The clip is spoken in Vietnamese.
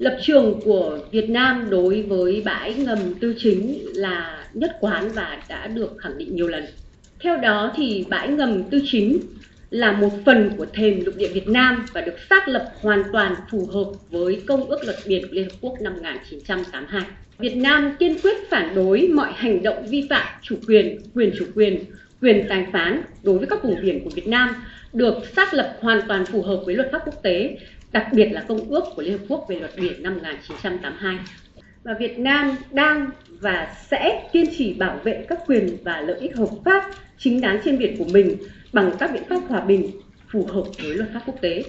Lập trường của Việt Nam đối với bãi ngầm tư chính là nhất quán và đã được khẳng định nhiều lần. Theo đó thì bãi ngầm tư chính là một phần của thềm lục địa Việt Nam và được xác lập hoàn toàn phù hợp với Công ước Luật Biển của Liên Hợp Quốc năm 1982. Việt Nam kiên quyết phản đối mọi hành động vi phạm chủ quyền, quyền chủ quyền, quyền tài phán đối với các vùng biển của Việt Nam được xác lập hoàn toàn phù hợp với luật pháp quốc tế, đặc biệt là Công ước của Liên Hợp Quốc về luật biển năm 1982. Và Việt Nam đang và sẽ kiên trì bảo vệ các quyền và lợi ích hợp pháp chính đáng trên biển của mình bằng các biện pháp hòa bình phù hợp với luật pháp quốc tế.